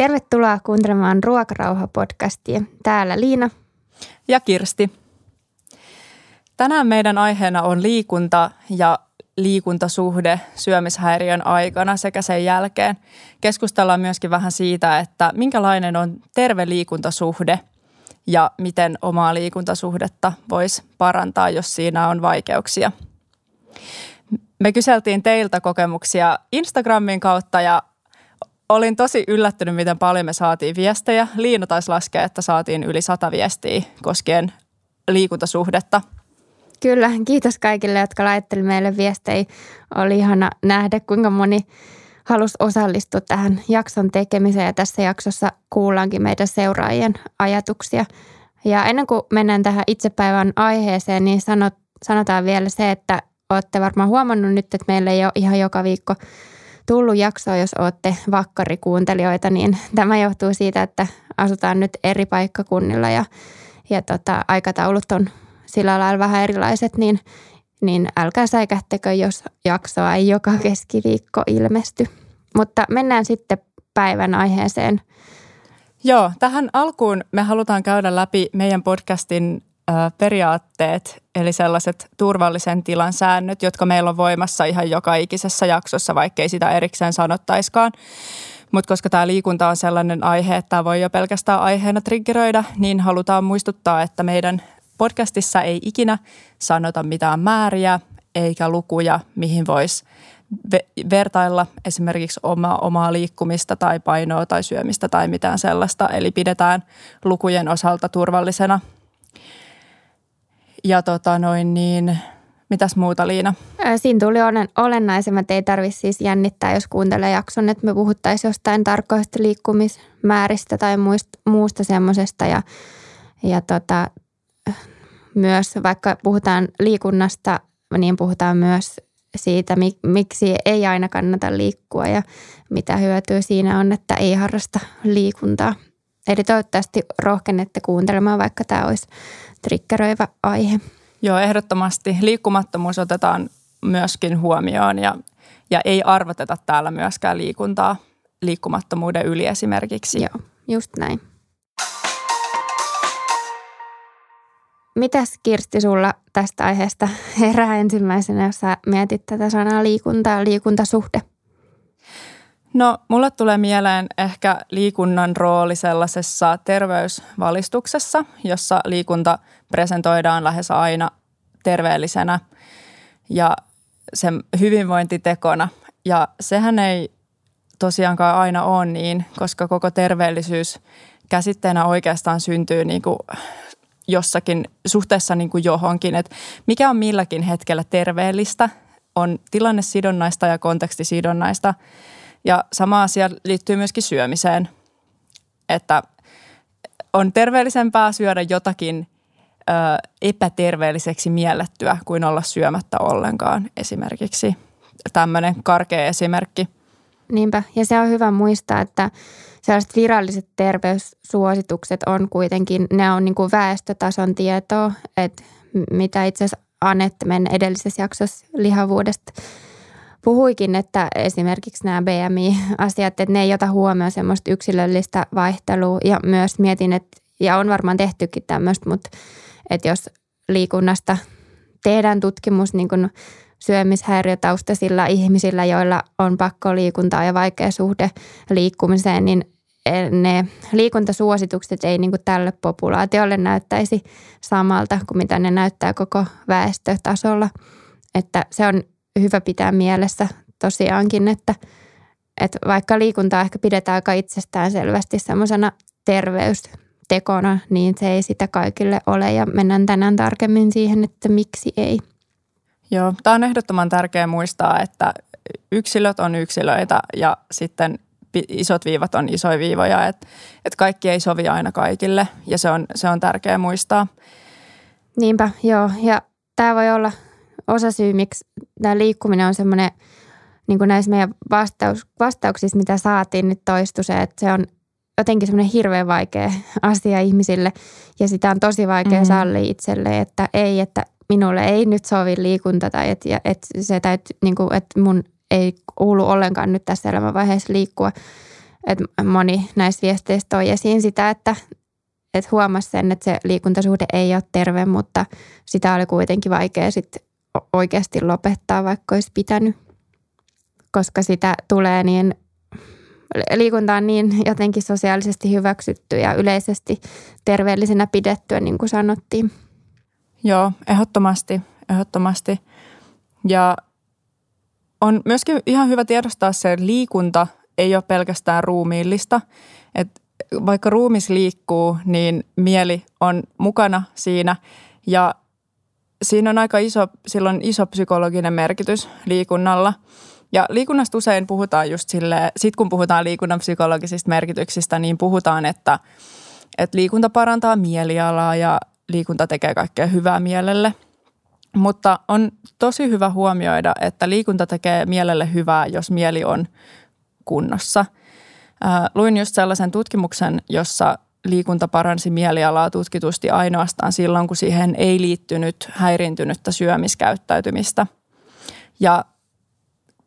Tervetuloa kuuntelemaan Ruokarauha-podcastia. Täällä Liina. Ja Kirsti. Tänään meidän aiheena on liikunta ja liikuntasuhde syömishäiriön aikana sekä sen jälkeen. Keskustellaan myöskin vähän siitä, että minkälainen on terve liikuntasuhde ja miten omaa liikuntasuhdetta voisi parantaa, jos siinä on vaikeuksia. Me kyseltiin teiltä kokemuksia Instagramin kautta ja olin tosi yllättynyt, miten paljon me saatiin viestejä. Liina taisi laskea, että saatiin yli sata viestiä koskien liikuntasuhdetta. Kyllä, kiitos kaikille, jotka laitteli meille viestejä. Oli ihana nähdä, kuinka moni halusi osallistua tähän jakson tekemiseen ja tässä jaksossa kuullaankin meidän seuraajien ajatuksia. Ja ennen kuin mennään tähän itsepäivän aiheeseen, niin sanot, sanotaan vielä se, että olette varmaan huomannut nyt, että meillä ei ole ihan joka viikko – tullut jaksoa, jos olette vakkarikuuntelijoita, niin tämä johtuu siitä, että asutaan nyt eri paikkakunnilla ja, ja tota, aikataulut on sillä lailla vähän erilaiset, niin, niin älkää säikähtekö, jos jaksoa ei joka keskiviikko ilmesty. Mutta mennään sitten päivän aiheeseen. Joo, tähän alkuun me halutaan käydä läpi meidän podcastin periaatteet, eli sellaiset turvallisen tilan säännöt, jotka meillä on voimassa ihan joka ikisessä jaksossa, vaikkei sitä erikseen sanottaiskaan. Mutta koska tämä liikunta on sellainen aihe, että tämä voi jo pelkästään aiheena triggeröidä, niin halutaan muistuttaa, että meidän podcastissa ei ikinä sanota mitään määriä eikä lukuja, mihin voisi vertailla esimerkiksi omaa, omaa liikkumista tai painoa tai syömistä tai mitään sellaista. Eli pidetään lukujen osalta turvallisena ja tota noin niin, mitäs muuta Liina? Siinä tuli olennaisemmat, ei tarvitse siis jännittää, jos kuuntelee jakson, että me puhuttaisiin jostain tarkoista liikkumismääristä tai muista, muusta semmoisesta. Ja, ja tota, myös vaikka puhutaan liikunnasta, niin puhutaan myös siitä, miksi ei aina kannata liikkua ja mitä hyötyä siinä on, että ei harrasta liikuntaa. Eli toivottavasti rohkenette kuuntelemaan, vaikka tämä olisi triggeröivä aihe. Joo, ehdottomasti. Liikkumattomuus otetaan myöskin huomioon ja, ja ei arvoteta täällä myöskään liikuntaa liikkumattomuuden yli esimerkiksi. Joo, just näin. Mitäs Kirsti sulla tästä aiheesta herää ensimmäisenä, jos sä mietit tätä sanaa liikuntaa, liikuntasuhde? No, mulle tulee mieleen ehkä liikunnan rooli sellaisessa terveysvalistuksessa, jossa liikunta presentoidaan lähes aina terveellisenä ja sen hyvinvointitekona. Ja sehän ei tosiaankaan aina ole niin, koska koko terveellisyys käsitteenä oikeastaan syntyy niin kuin jossakin suhteessa niin kuin johonkin, että mikä on milläkin hetkellä terveellistä, on tilannesidonnaista ja kontekstisidonnaista – ja sama asia liittyy myöskin syömiseen, että on terveellisempää syödä jotakin ö, epäterveelliseksi miellettyä kuin olla syömättä ollenkaan esimerkiksi. Tämmöinen karkea esimerkki. Niinpä, ja se on hyvä muistaa, että sellaiset viralliset terveyssuositukset on kuitenkin, ne on niin kuin väestötason tietoa, että mitä itse asiassa Anette edellisessä jaksossa lihavuudesta – puhuikin, että esimerkiksi nämä BMI-asiat, että ne ei ota huomioon semmoista yksilöllistä vaihtelua ja myös mietin, että, ja on varmaan tehtykin tämmöistä, mutta että jos liikunnasta tehdään tutkimus niin kuin syömishäiriötaustaisilla ihmisillä, joilla on pakko liikuntaa ja vaikea suhde liikkumiseen, niin ne liikuntasuositukset ei niin kuin tälle populaatiolle näyttäisi samalta kuin mitä ne näyttää koko väestötasolla. Että se on hyvä pitää mielessä tosiaankin, että, että vaikka liikuntaa ehkä pidetään aika itsestään selvästi semmoisena terveystekona, niin se ei sitä kaikille ole ja mennään tänään tarkemmin siihen, että miksi ei. Joo, tämä on ehdottoman tärkeää muistaa, että yksilöt on yksilöitä ja sitten isot viivat on isoja viivoja, että, että kaikki ei sovi aina kaikille ja se on, se on tärkeää muistaa. Niinpä, joo. Ja tämä voi olla osa syy, miksi tämä liikkuminen on semmoinen, niin kuin näissä meidän vastaus, vastauksissa, mitä saatiin, nyt toistui se, että se on jotenkin semmoinen hirveän vaikea asia ihmisille ja sitä on tosi vaikea mm-hmm. sallia itselle, että ei, että minulle ei nyt sovi liikunta tai että, että se täytyy, niin kuin, että mun ei kuulu ollenkaan nyt tässä elämänvaiheessa liikkua. että moni näistä viesteistä toi esiin sitä, että, että huomasi sen, että se liikuntasuhde ei ole terve, mutta sitä oli kuitenkin vaikea sitten oikeasti lopettaa, vaikka olisi pitänyt, koska sitä tulee niin liikunta on niin jotenkin sosiaalisesti hyväksytty ja yleisesti terveellisenä pidettyä, niin kuin sanottiin. Joo, ehdottomasti, ehdottomasti. Ja on myöskin ihan hyvä tiedostaa se, että liikunta ei ole pelkästään ruumiillista. Että vaikka ruumis liikkuu, niin mieli on mukana siinä ja siinä on aika iso, silloin iso psykologinen merkitys liikunnalla. Ja liikunnasta usein puhutaan just silleen, sit kun puhutaan liikunnan psykologisista merkityksistä, niin puhutaan, että, että liikunta parantaa mielialaa ja liikunta tekee kaikkea hyvää mielelle. Mutta on tosi hyvä huomioida, että liikunta tekee mielelle hyvää, jos mieli on kunnossa. luin just sellaisen tutkimuksen, jossa liikunta paransi mielialaa tutkitusti ainoastaan silloin, kun siihen ei liittynyt häiriintynyttä syömiskäyttäytymistä. Ja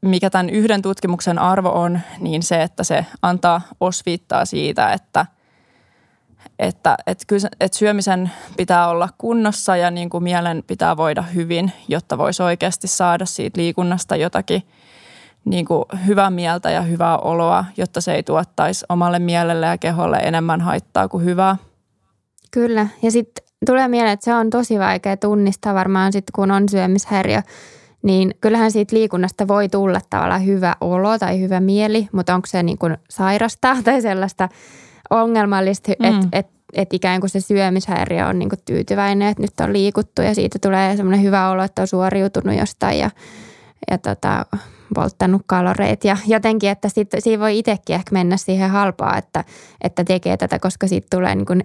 mikä tämän yhden tutkimuksen arvo on, niin se, että se antaa osviittaa siitä, että, että, että, että syömisen pitää olla kunnossa ja niin kuin mielen pitää voida hyvin, jotta voisi oikeasti saada siitä liikunnasta jotakin niin kuin hyvää mieltä ja hyvää oloa, jotta se ei tuottaisi omalle mielelle ja keholle enemmän haittaa kuin hyvää. Kyllä. Ja sitten tulee mieleen, että se on tosi vaikea tunnistaa varmaan sitten, kun on syömishäiriö niin kyllähän siitä liikunnasta voi tulla tavallaan hyvä olo tai hyvä mieli, mutta onko se niin kuin sairasta tai sellaista ongelmallista, mm. että et, et ikään kuin se syömishäiriö on niin kuin tyytyväinen, että nyt on liikuttu ja siitä tulee semmoinen hyvä olo, että on suoriutunut jostain ja, ja tota, polttanut kaloreita ja jotenkin, että sit, siinä voi itsekin ehkä mennä siihen halpaa, että, että tekee tätä, koska siitä tulee niin kuin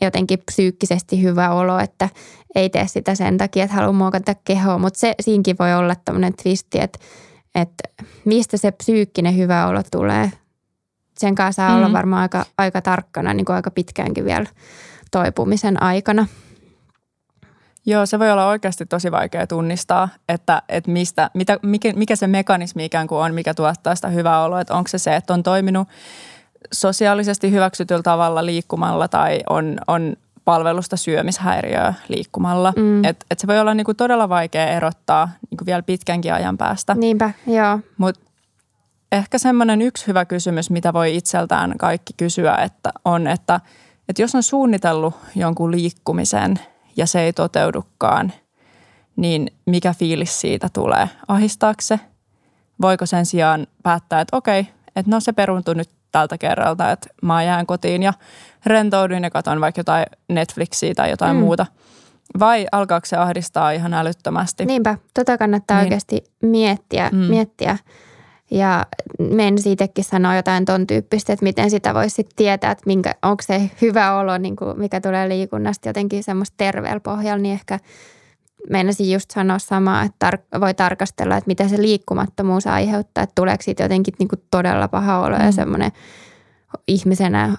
jotenkin psyykkisesti hyvä olo, että ei tee sitä sen takia, että haluaa muokata kehoa, mutta se, siinkin voi olla tämmöinen twisti, että, että mistä se psyykkinen hyvä olo tulee. Sen kanssa saa mm. olla varmaan aika, aika tarkkana niin kuin aika pitkäänkin vielä toipumisen aikana. Joo, se voi olla oikeasti tosi vaikea tunnistaa, että, että mistä, mitä, mikä, mikä se mekanismi ikään kuin on, mikä tuottaa sitä hyvää oloa. Että onko se se, että on toiminut sosiaalisesti hyväksytyllä tavalla liikkumalla tai on, on palvelusta syömishäiriöä liikkumalla. Mm. Et, et se voi olla niinku todella vaikea erottaa niinku vielä pitkänkin ajan päästä. Niinpä, joo. Mut ehkä semmoinen yksi hyvä kysymys, mitä voi itseltään kaikki kysyä, että on, että, että jos on suunnitellut jonkun liikkumisen ja se ei toteudukaan, niin mikä fiilis siitä tulee? Ahistaako se? Voiko sen sijaan päättää, että okei, että no se peruuntui nyt tältä kerralta, että mä jään kotiin ja rentoudun ja katon vaikka jotain Netflixiä tai jotain mm. muuta. Vai alkaako se ahdistaa ihan älyttömästi? Niinpä, tota kannattaa niin. oikeasti miettiä, mm. miettiä. Ja men siitäkin sanoa jotain ton tyyppistä, että miten sitä voisi sitten tietää, että minkä, onko se hyvä olo, niin kuin mikä tulee liikunnasta jotenkin semmoista terveellä pohjalla, niin ehkä meinasin just sanoa samaa, että tar- voi tarkastella, että mitä se liikkumattomuus aiheuttaa, että tuleeko siitä jotenkin niin kuin todella paha olo mm. ja semmoinen ihmisenä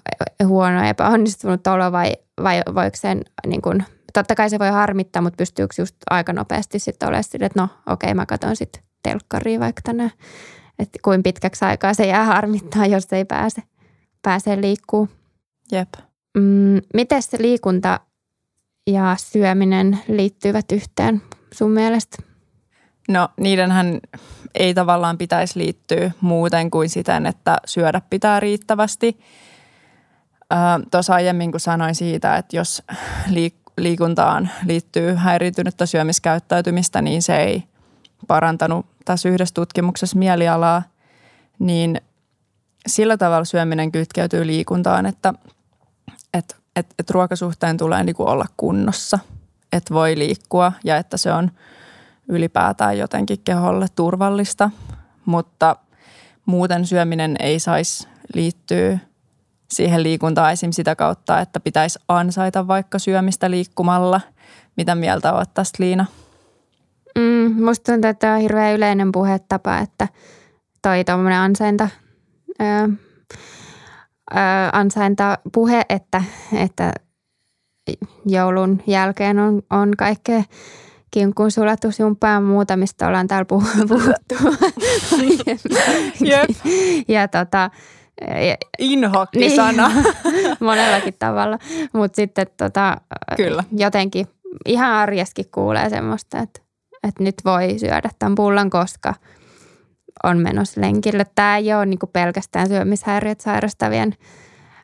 huono epäonnistunut olo vai, vai voiko sen niin kuin, totta kai se voi harmittaa, mutta pystyykö just aika nopeasti sitten olemaan sille, että no okei okay, mä katson sitten telkkariin vaikka tänään, että kuin pitkäksi aikaa se jää harmittaa, jos ei pääse, pääse liikkuu. Jep. Mm, miten se liikunta ja syöminen liittyvät yhteen sun mielestä? No niidenhän ei tavallaan pitäisi liittyä muuten kuin siten, että syödä pitää riittävästi. Tuossa aiemmin kun sanoin siitä, että jos liik- liikuntaan liittyy häiriintynyttä syömiskäyttäytymistä, niin se ei parantanut tässä yhdessä tutkimuksessa mielialaa, niin sillä tavalla syöminen kytkeytyy liikuntaan, että, että että et ruokasuhteen tulee niinku olla kunnossa, että voi liikkua ja että se on ylipäätään jotenkin keholle turvallista, mutta muuten syöminen ei saisi liittyä siihen liikuntaan esim. sitä kautta, että pitäisi ansaita vaikka syömistä liikkumalla. Mitä mieltä olet tästä Liina? Mm, musta tuntuu, että on hirveän yleinen puhetapa, että toi tuommoinen ansainta ansainta puhe, että, että joulun jälkeen on, on kaikkea kinkkuun sulatusjumppaa ja muuta, mistä ollaan täällä puhuttu. yep. ja tota, Inhokki-sana. Niin, monellakin tavalla. Mutta sitten tota, Kyllä. jotenkin ihan arjeskin kuulee semmoista, että, että nyt voi syödä tämän pullan, koska on menossa lenkille. Tämä ei ole niin pelkästään syömishäiriöt sairastavien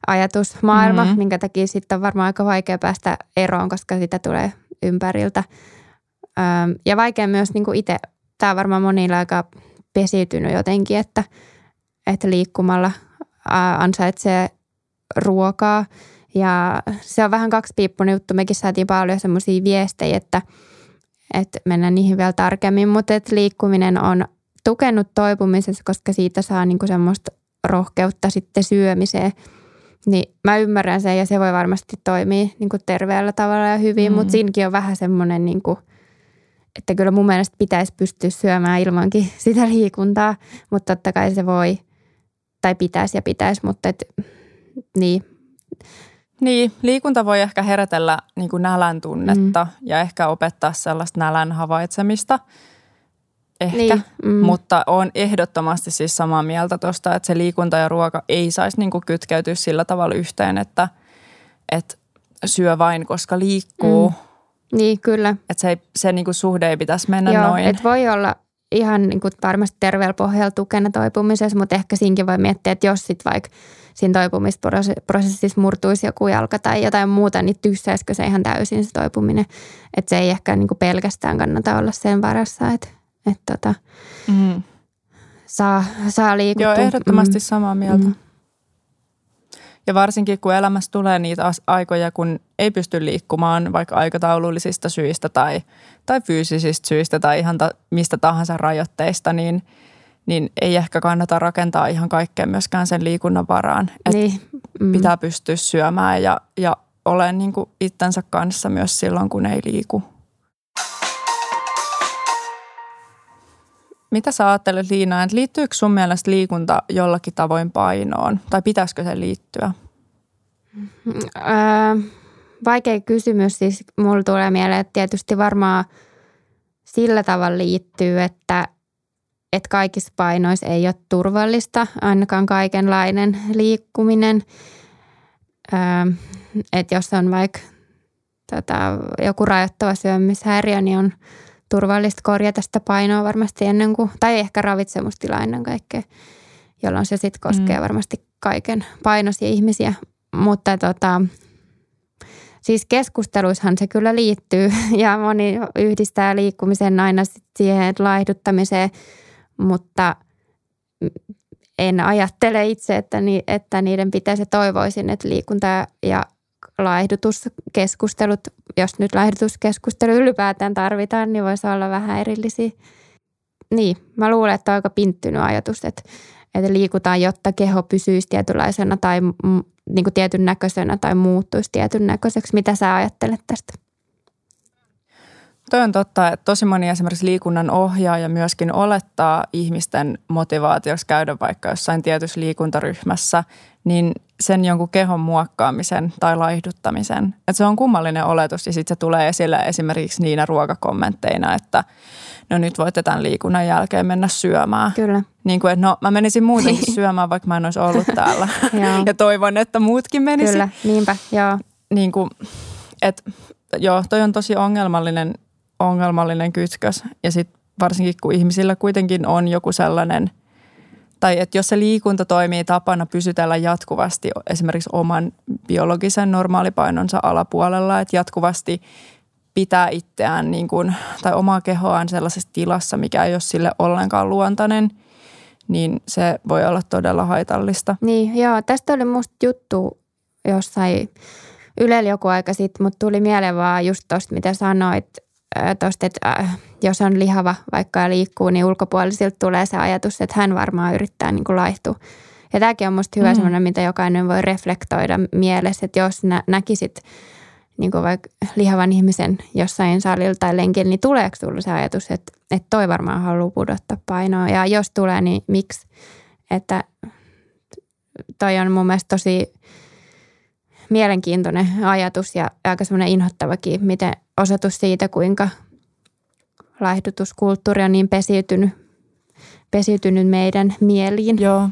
ajatusmaailma, mm-hmm. minkä takia sitten on varmaan aika vaikea päästä eroon, koska sitä tulee ympäriltä. Ja vaikea myös niin itse, tämä on varmaan monilla aika pesiytynyt jotenkin, että, että liikkumalla ansaitsee ruokaa. Ja se on vähän kaksipiippunen juttu. Mekin saatiin paljon semmoisia viestejä, että, että mennään niihin vielä tarkemmin, mutta että liikkuminen on tukenut toipumisessa, koska siitä saa niinku semmoista rohkeutta sitten syömiseen. Niin mä ymmärrän sen ja se voi varmasti toimia niinku terveellä tavalla ja hyvin, mm. mutta siinäkin on vähän semmoinen, niinku, että kyllä mun mielestä pitäisi pystyä syömään ilmankin sitä liikuntaa, mutta totta kai se voi tai pitäisi ja pitäisi, mutta et, niin. Niin, liikunta voi ehkä herätellä niin kuin nälän tunnetta mm. ja ehkä opettaa sellaista nälän havaitsemista – ehkä, niin, mm. mutta on ehdottomasti siis samaa mieltä tuosta, että se liikunta ja ruoka ei saisi niinku kytkeytyä sillä tavalla yhteen, että, että syö vain, koska liikkuu. Mm. Niin, kyllä. Että se, se niinku suhde ei pitäisi mennä Joo, noin. Että voi olla ihan niin kuin varmasti terveellä pohjalla tukena toipumisessa, mutta ehkä siinkin voi miettiä, että jos sitten vaikka siinä toipumisprosessissa murtuisi joku jalka tai jotain muuta, niin tyssäisikö se ihan täysin se toipuminen. Että se ei ehkä niin kuin pelkästään kannata olla sen varassa, että että tota, mm. saa, saa liikuttua. Joo, ehdottomasti mm. samaa mieltä. Mm. Ja varsinkin kun elämässä tulee niitä aikoja, kun ei pysty liikkumaan vaikka aikataulullisista syistä tai, tai fyysisistä syistä tai ihan ta, mistä tahansa rajoitteista, niin, niin ei ehkä kannata rakentaa ihan kaikkea myöskään sen liikunnan varaan. Niin. Mm. Pitää pystyä syömään ja, ja olen niin itsensä kanssa myös silloin, kun ei liiku. Mitä sä ajattelet Liina, että liittyykö sun mielestä liikunta jollakin tavoin painoon tai pitäisikö se liittyä? Öö, vaikea kysymys. Siis mulla tulee mieleen, että tietysti varmaan sillä tavalla liittyy, että, että kaikissa painoissa ei ole turvallista, ainakaan kaikenlainen liikkuminen. Öö, että jos on vaikka tota, joku rajoittava syömishäiriö, niin on – turvallista korjata sitä painoa varmasti ennen kuin, tai ehkä ravitsemustila ennen kaikkea, jolloin se sitten koskee mm. varmasti kaiken painoisia ihmisiä. Mutta tota, siis keskusteluissahan se kyllä liittyy ja moni yhdistää liikkumisen aina siihen laihduttamiseen, mutta en ajattele itse, että, ni, että niiden pitäisi toivoisin, että liikunta ja laihdutuskeskustelut, jos nyt laihdutuskeskustelu ylipäätään tarvitaan, niin voisi olla vähän erillisiä. Niin, mä luulen, että on aika pinttynyt ajatus, että, että liikutaan, jotta keho pysyisi tietynlaisena tai niin kuin tietyn näköisenä tai muuttuisi tietyn näköiseksi. Mitä sä ajattelet tästä? Toi on totta, että tosi moni esimerkiksi liikunnan ohjaaja myöskin olettaa ihmisten motivaatioksi käydä vaikka jossain tietyssä liikuntaryhmässä, niin sen jonkun kehon muokkaamisen tai laihduttamisen. Että se on kummallinen oletus ja sitten se tulee esille esimerkiksi niinä ruokakommentteina, että no nyt voitte tämän liikunnan jälkeen mennä syömään. Kyllä. Niin kuin, että no mä menisin muutenkin syömään, vaikka mä en olisi ollut täällä. ja toivon, että muutkin menisivät. Kyllä, niinpä, joo. Niin kuin, että joo, toi on tosi ongelmallinen, ongelmallinen kytkös. Ja sitten varsinkin kun ihmisillä kuitenkin on joku sellainen – tai että jos se liikunta toimii tapana pysytellä jatkuvasti esimerkiksi oman biologisen normaalipainonsa alapuolella, että jatkuvasti pitää itseään niin kuin, tai omaa kehoaan sellaisessa tilassa, mikä ei ole sille ollenkaan luontainen, niin se voi olla todella haitallista. Niin, joo. Tästä oli musta juttu jossain Ylellä joku aika sitten, mutta tuli mieleen vaan just tuosta, mitä sanoit, tosta, että jos on lihava vaikka ja liikkuu, niin ulkopuolisilta tulee se ajatus, että hän varmaan yrittää niin kuin laihtua. Ja tämäkin on musta hyvä mm. semmoinen, mitä jokainen voi reflektoida mielessä, että jos nä- näkisit niin kuin vaikka lihavan ihmisen jossain salilla tai lenkillä, niin tuleeko sinulle se ajatus, että, että toi varmaan haluaa pudottaa painoa. Ja jos tulee, niin miksi? Että toi on mun mielestä tosi mielenkiintoinen ajatus ja aika semmoinen inhottavakin, miten osoitus siitä, kuinka laihdutuskulttuuri on niin pesiytynyt, pesiytynyt meidän mieliin. Joo,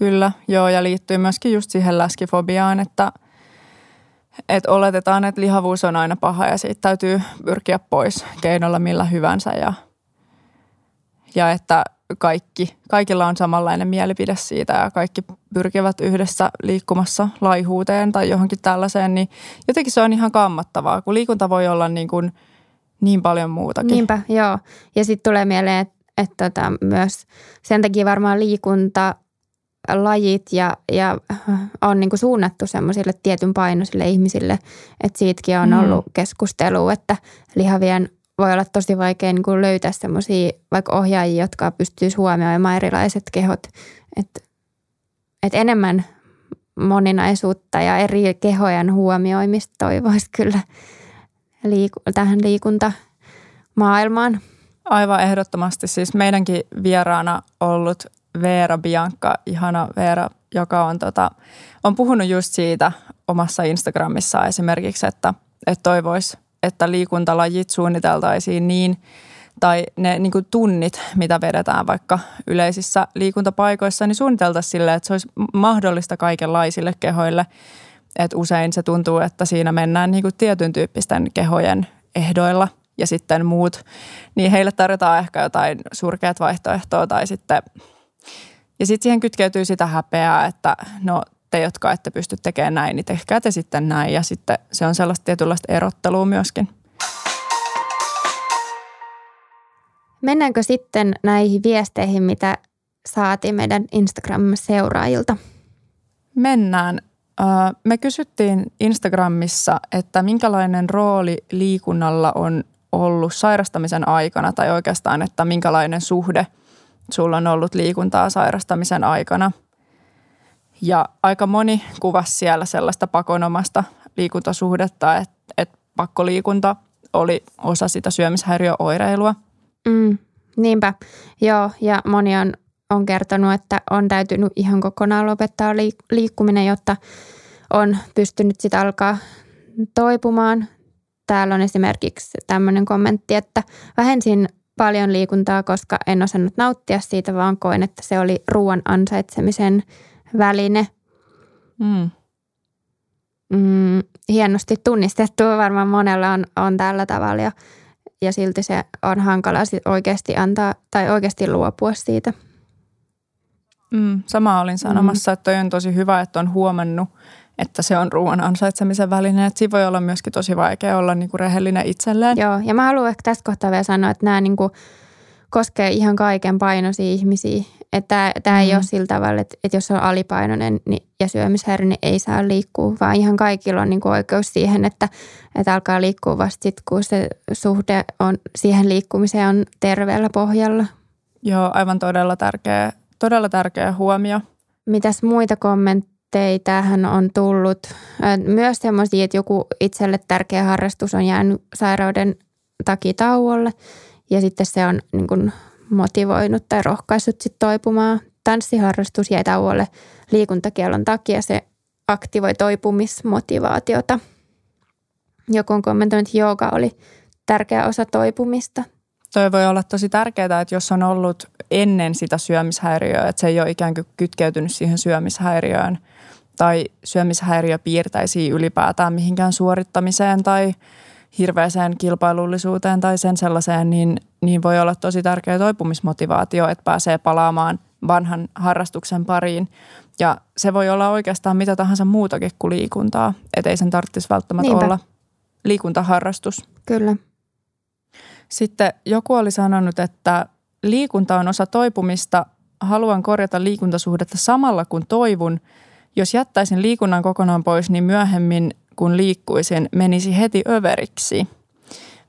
Kyllä, joo, ja liittyy myöskin just siihen läskifobiaan, että, että oletetaan, että lihavuus on aina paha ja siitä täytyy pyrkiä pois keinolla millä hyvänsä ja, ja että kaikki, kaikilla on samanlainen mielipide siitä ja kaikki pyrkivät yhdessä liikkumassa laihuuteen tai johonkin tällaiseen, niin jotenkin se on ihan kammattavaa, kun liikunta voi olla niin, kuin niin paljon muutakin. Niinpä, joo. Ja sitten tulee mieleen, että, että tota, myös sen takia varmaan liikunta lajit ja, ja on niin kuin suunnattu semmoisille tietyn painoisille ihmisille, että siitäkin on mm. ollut mm. keskustelu, että lihavien voi olla tosi vaikea niin kuin löytää semmoisia vaikka ohjaajia, jotka pystyisi huomioimaan erilaiset kehot. Että et enemmän moninaisuutta ja eri kehojen huomioimista toivoisi kyllä liiku- tähän liikuntamaailmaan. Aivan ehdottomasti. Siis meidänkin vieraana ollut Veera Bianca, ihana Veera, joka on, tota, on puhunut just siitä omassa Instagramissa esimerkiksi, että, että toivoisi että liikuntalajit suunniteltaisiin niin, tai ne niin kuin tunnit, mitä vedetään vaikka yleisissä liikuntapaikoissa, niin suunniteltaisiin silleen, että se olisi mahdollista kaikenlaisille kehoille. Että usein se tuntuu, että siinä mennään niin kuin tietyn tyyppisten kehojen ehdoilla ja sitten muut, niin heille tarjotaan ehkä jotain surkeat vaihtoehtoa tai sitten ja sitten siihen kytkeytyy sitä häpeää, että no te, jotka ette pysty tekemään näin, niin tehkää te sitten näin. Ja sitten se on sellaista tietynlaista erottelua myöskin. Mennäänkö sitten näihin viesteihin, mitä saatiin meidän Instagram-seuraajilta? Mennään. Me kysyttiin Instagramissa, että minkälainen rooli liikunnalla on ollut sairastamisen aikana tai oikeastaan, että minkälainen suhde sulla on ollut liikuntaa sairastamisen aikana – ja aika moni kuvasi siellä sellaista pakonomasta liikuntasuhdetta, että, että pakkoliikunta oli osa sitä syömishäiriöoireilua. Mm, niinpä, joo. Ja moni on, on kertonut, että on täytynyt ihan kokonaan lopettaa liikkuminen, jotta on pystynyt sitä alkaa toipumaan. Täällä on esimerkiksi tämmöinen kommentti, että vähensin paljon liikuntaa, koska en osannut nauttia siitä, vaan koin, että se oli ruoan ansaitsemisen – väline. Mm. Mm, hienosti tunnistettu, varmaan monella on, on tällä tavalla ja, ja silti se on hankala oikeasti antaa tai oikeasti luopua siitä. Mm, sama olin sanomassa, mm. että toi on tosi hyvä, että on huomannut, että se on ruoan ansaitsemisen väline. Että siinä voi olla myöskin tosi vaikea olla niinku rehellinen itselleen. Joo, ja mä haluan ehkä tässä kohtaa vielä sanoa, että nämä niinku koskee ihan kaiken painoisia ihmisiä. Että tämä mm. ei ole sillä tavalla, että, että jos on alipainoinen niin, ja syömishäiriö, niin ei saa liikkua, vaan ihan kaikilla on niin kuin oikeus siihen, että, että alkaa liikkua vasta sitten, kun se suhde on, siihen liikkumiseen on terveellä pohjalla. Joo, aivan todella tärkeä, todella tärkeä huomio. Mitäs muita kommentteja tähän on tullut? Myös semmoisia, että joku itselle tärkeä harrastus on jäänyt sairauden takia tauolle – ja sitten se on niin kuin motivoinut tai rohkaissut sit toipumaan. Tanssiharrastus jäi tauolle liikuntakielon takia. Se aktivoi toipumismotivaatiota. Joku on kommentoinut, että jooga oli tärkeä osa toipumista. Toi voi olla tosi tärkeää, että jos on ollut ennen sitä syömishäiriöä, että se ei ole ikään kuin kytkeytynyt siihen syömishäiriöön tai syömishäiriö piirtäisi ylipäätään mihinkään suorittamiseen tai – hirveäseen kilpailullisuuteen tai sen sellaiseen, niin, niin voi olla tosi tärkeä toipumismotivaatio, että pääsee palaamaan vanhan harrastuksen pariin. Ja se voi olla oikeastaan mitä tahansa muutakin kuin liikuntaa, ettei sen tarvitsisi välttämättä Niinpä. olla liikuntaharrastus. Kyllä. Sitten joku oli sanonut, että liikunta on osa toipumista. Haluan korjata liikuntasuhdetta samalla kun toivun. Jos jättäisin liikunnan kokonaan pois, niin myöhemmin kun liikkuisin, menisi heti överiksi.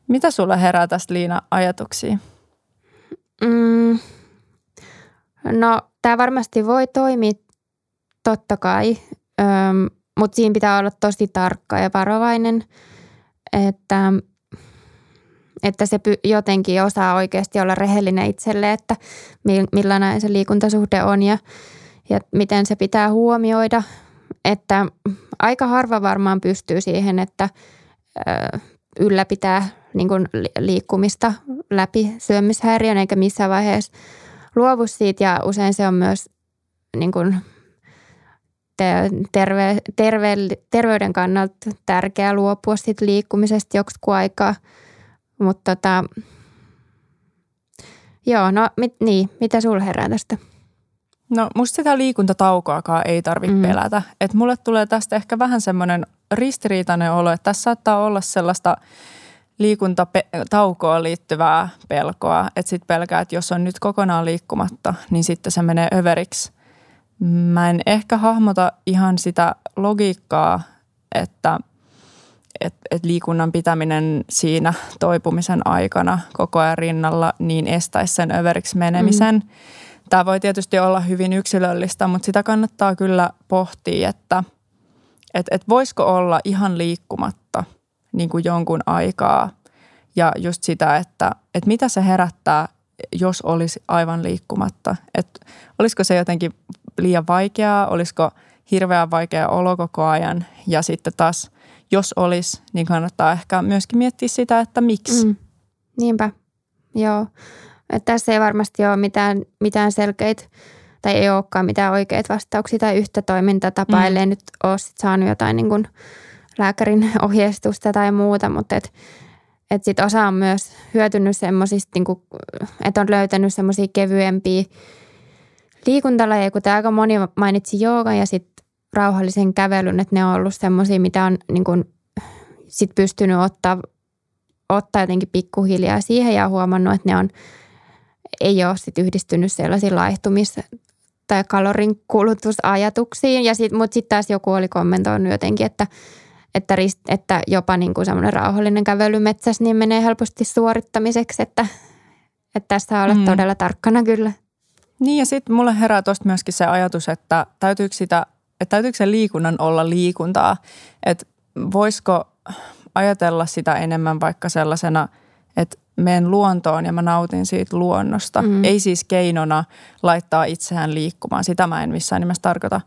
Mitä sulle herää tästä Liina ajatuksia? Mm, no tämä varmasti voi toimia totta kai, mutta siinä pitää olla tosi tarkka ja varovainen, että, että se jotenkin osaa oikeasti olla rehellinen itselle, että millainen se liikuntasuhde on ja, ja miten se pitää huomioida – että aika harva varmaan pystyy siihen, että ylläpitää niin kuin liikkumista läpi syömishäiriön eikä missään vaiheessa luovu siitä ja usein se on myös niin kuin terve, terve, terveyden kannalta tärkeää luopua sit liikkumisesta joksikin aikaa. Mutta tota, joo, no mit, niin, mitä sulla herää tästä? No musta sitä liikuntataukoakaan ei tarvitse mm. pelätä. Et mulle tulee tästä ehkä vähän semmoinen ristiriitainen olo, että tässä saattaa olla sellaista liikuntataukoon liittyvää pelkoa. Että sitten pelkää, että jos on nyt kokonaan liikkumatta, niin sitten se menee överiksi. Mä en ehkä hahmota ihan sitä logiikkaa, että et, et liikunnan pitäminen siinä toipumisen aikana koko ajan rinnalla niin estäisi sen överiksi menemisen. Mm. Tämä voi tietysti olla hyvin yksilöllistä, mutta sitä kannattaa kyllä pohtia, että et, et voisiko olla ihan liikkumatta niin kuin jonkun aikaa ja just sitä, että, että mitä se herättää, jos olisi aivan liikkumatta. Että olisiko se jotenkin liian vaikeaa, olisiko hirveän vaikea olo koko ajan ja sitten taas jos olisi, niin kannattaa ehkä myöskin miettiä sitä, että miksi. Mm. Niinpä, joo. Että tässä ei varmasti ole mitään, mitään selkeitä tai ei olekaan mitään oikeita vastauksia tai yhtä toimintatapaa, mm. ellei nyt ole sit saanut jotain niin kuin lääkärin ohjeistusta tai muuta, mutta et, et sit osa on myös hyötynyt semmoisista, niin että on löytänyt semmoisia kevyempiä liikuntalajeja, kuten aika moni mainitsi joogan ja sitten rauhallisen kävelyn, että ne on ollut semmoisia, mitä on niin kuin sit pystynyt ottaa, ottaa jotenkin pikkuhiljaa siihen ja huomannut, että ne on, ei ole sit yhdistynyt sellaisiin laihtumis- tai kalorin kulutusajatuksiin. Ja sit, mutta sitten taas joku oli kommentoinut jotenkin, että, että, rist, että jopa niin kuin semmoinen rauhallinen kävely metsässä niin menee helposti suorittamiseksi, että, että tässä olet mm. todella tarkkana kyllä. Niin ja sitten mulle herää tuosta myöskin se ajatus, että täytyykö, sitä, että täytyykö se liikunnan olla liikuntaa. Että voisiko ajatella sitä enemmän vaikka sellaisena, että menen luontoon ja mä nautin siitä luonnosta. Mm. Ei siis keinona laittaa itseään liikkumaan, sitä mä en missään nimessä tarkoita,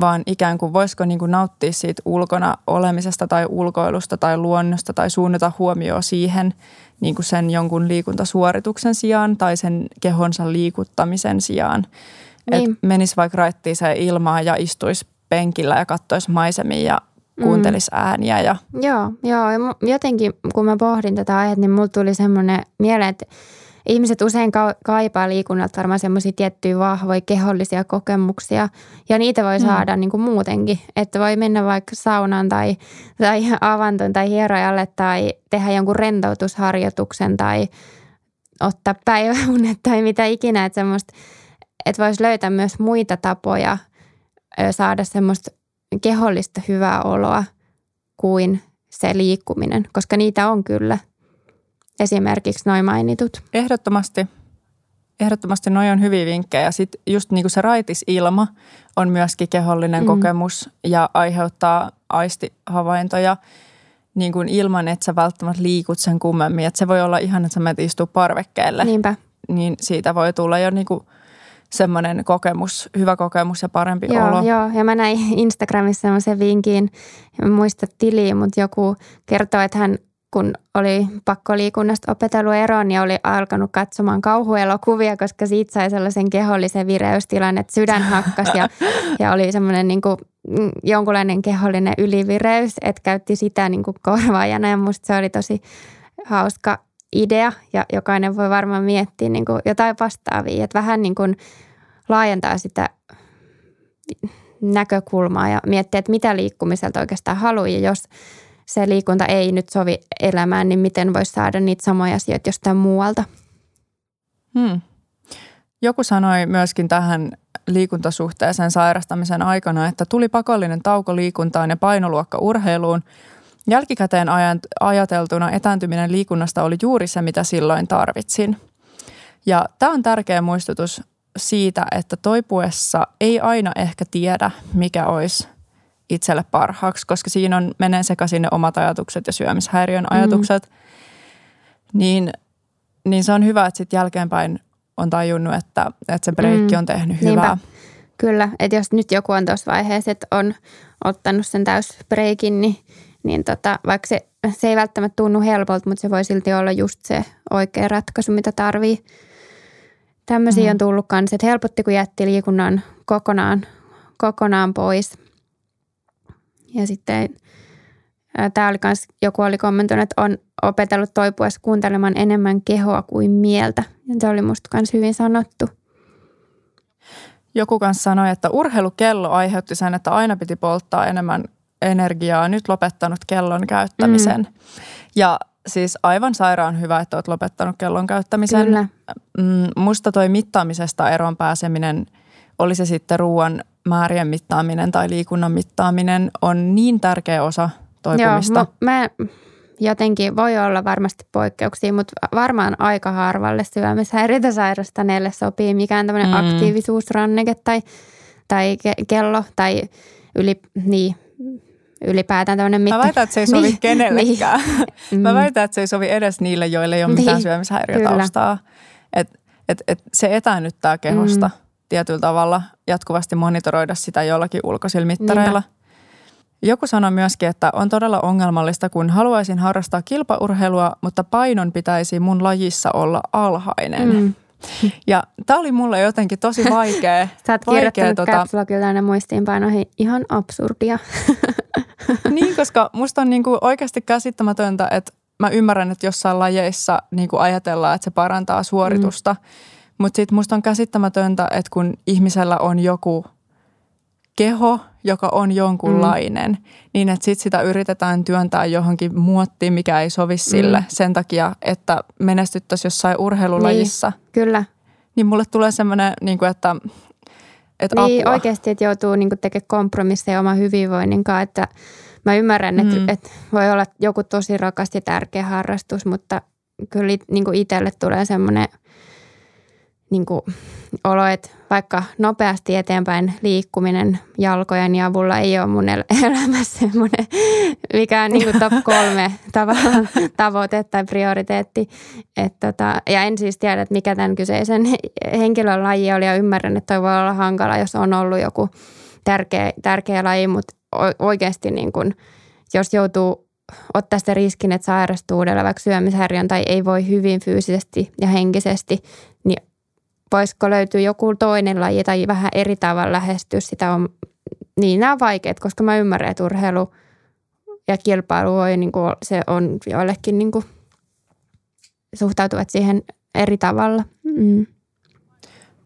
vaan ikään kuin voisiko niin kuin nauttia siitä ulkona olemisesta tai ulkoilusta tai luonnosta tai suunnata huomioon siihen niin kuin sen jonkun liikuntasuorituksen sijaan tai sen kehonsa liikuttamisen sijaan. Niin. Että menisi vaikka raittiiseen ilmaan ja istuisi penkillä ja katsoisi maisemia ja kuuntelisi mm. ääniä. Ja... Joo, joo, ja jotenkin kun mä pohdin tätä aihetta, niin mulla tuli semmoinen mieleen, että ihmiset usein kaipaa liikunnalta varmaan semmoisia tiettyjä vahvoja kehollisia kokemuksia ja niitä voi mm. saada mm. niin kuin muutenkin. Että voi mennä vaikka saunaan tai, tai avantoon tai hierojalle tai tehdä jonkun rentoutusharjoituksen tai ottaa päiväunet tai mitä ikinä. Että, semmoista, että voisi löytää myös muita tapoja saada semmoista kehollista hyvää oloa kuin se liikkuminen, koska niitä on kyllä esimerkiksi noin mainitut. Ehdottomasti. Ehdottomasti noin on hyviä vinkkejä. Sitten just niin kuin se raitis ilma on myöskin kehollinen mm. kokemus ja aiheuttaa aistihavaintoja niin kuin ilman, että sä välttämättä liikut sen kummemmin. Että se voi olla ihan, että sä menet istua parvekkeelle. Niinpä. Niin siitä voi tulla jo niin kuin – semmoinen kokemus, hyvä kokemus ja parempi joo, olo. Joo, ja mä näin Instagramissa semmoisen vinkin, en muista tiliä, mutta joku kertoi, että hän kun oli pakkoliikunnasta opetellut eroon, niin oli alkanut katsomaan kauhuelokuvia, koska siitä sai sellaisen kehollisen vireystilan, että sydän hakkas ja, ja oli semmoinen niin kuin mm, jonkunlainen kehollinen ylivireys, että käytti sitä niin kuin korvaajana. Ja musta se oli tosi hauska idea ja jokainen voi varmaan miettiä niin kuin jotain vastaavia, että vähän niin kuin laajentaa sitä näkökulmaa ja miettiä, että mitä liikkumiselta oikeastaan haluaa ja jos se liikunta ei nyt sovi elämään, niin miten voisi saada niitä samoja asioita jostain muualta. Hmm. Joku sanoi myöskin tähän liikuntasuhteeseen sairastamisen aikana, että tuli pakollinen tauko liikuntaan ja painoluokka urheiluun – Jälkikäteen ajateltuna etääntyminen liikunnasta oli juuri se, mitä silloin tarvitsin. Ja tämä on tärkeä muistutus siitä, että toipuessa ei aina ehkä tiedä, mikä olisi itselle parhaaksi, koska siinä on, menee sekaisin ne omat ajatukset ja syömishäiriön mm. ajatukset. Mm. Niin, niin se on hyvä, että sitten jälkeenpäin on tajunnut, että, että se breikki mm. on tehnyt hyvää. Niinpä. Kyllä, että jos nyt joku on tuossa vaiheessa, että on ottanut sen täysbreikin, niin niin tota, vaikka se, se ei välttämättä tunnu helpolta, mutta se voi silti olla just se oikea ratkaisu, mitä tarvii. Tämmöisiä mm-hmm. on tullut kanssa, että helpotti, kun jätti liikunnan kokonaan, kokonaan pois. Ja sitten tämä oli kans, joku oli kommentoinut, että on opetellut toipuessa kuuntelemaan enemmän kehoa kuin mieltä. Ja se oli musta kans hyvin sanottu. Joku kanssa sanoi, että urheilukello aiheutti sen, että aina piti polttaa enemmän energiaa. Nyt lopettanut kellon käyttämisen. Mm. Ja siis aivan sairaan hyvä, että olet lopettanut kellon käyttämisen. Kyllä. Mm, musta toi mittaamisesta eroon pääseminen, oli se sitten ruoan määrien mittaaminen tai liikunnan mittaaminen, on niin tärkeä osa toipumista. Joo, mä, jotenkin voi olla varmasti poikkeuksia, mutta varmaan aika harvalle syömishäiriötä sairastaneelle sopii mikään tämmöinen mm. aktiivisuusranneke tai, tai ke- kello tai yli, niin, ylipäätään tämmöinen mitta. Mä väitän, että se ei sovi niin, kenellekään. Niin. Mä väitän, että se ei sovi edes niille, joille ei ole mitään niin, syömishäiriötaustaa. Et, et, et se etäännyttää kehosta mm. tietyllä tavalla jatkuvasti monitoroida sitä jollakin ulkosilmittareilla. Niinpä. Joku sanoi myöskin, että on todella ongelmallista, kun haluaisin harrastaa kilpaurheilua, mutta painon pitäisi mun lajissa olla alhainen. Mm. Ja tämä oli mulle jotenkin tosi vaikea. Sä oot vaikea, kirjoittanut tota... muistiinpanoihin ihan absurdia. niin, koska musta on niinku oikeasti käsittämätöntä, että mä ymmärrän, että jossain lajeissa niinku ajatellaan, että se parantaa suoritusta. Mm. Mutta sitten musta on käsittämätöntä, että kun ihmisellä on joku – keho, joka on jonkunlainen, mm. niin että sitten sitä yritetään työntää johonkin muottiin, mikä ei sovi sille mm. sen takia, että menestyttäisiin jossain urheilulajissa. Niin, kyllä. Niin mulle tulee semmoinen, niin kuin, että, että Niin apua. oikeasti, että joutuu niin tekemään kompromisseja oman hyvinvoinnin kanssa, että mä ymmärrän, että, mm. että voi olla joku tosi rakas ja tärkeä harrastus, mutta kyllä niin itselle tulee semmoinen – niin kuin olo, että vaikka nopeasti eteenpäin liikkuminen jalkojen avulla ei ole mun elämässä semmoinen, mikä on niin kuin top kolme tavoite tai prioriteetti. Et tota, ja en siis tiedä, että mikä tämän kyseisen henkilön laji oli ja ymmärrän, että toi voi olla hankala, jos on ollut joku tärkeä, tärkeä laji, mutta oikeasti niin kuin, jos joutuu ottaa sitä riskin, että sairastuu uudella vaikka syömishäiriön tai ei voi hyvin fyysisesti ja henkisesti, niin voisiko löytyä joku toinen laji tai vähän eri tavalla lähestyä sitä. On, niin nämä on vaikeat, koska mä ymmärrän, että urheilu ja kilpailu voi, niin kuin, se on joillekin niin kuin, suhtautuvat siihen eri tavalla. Mm.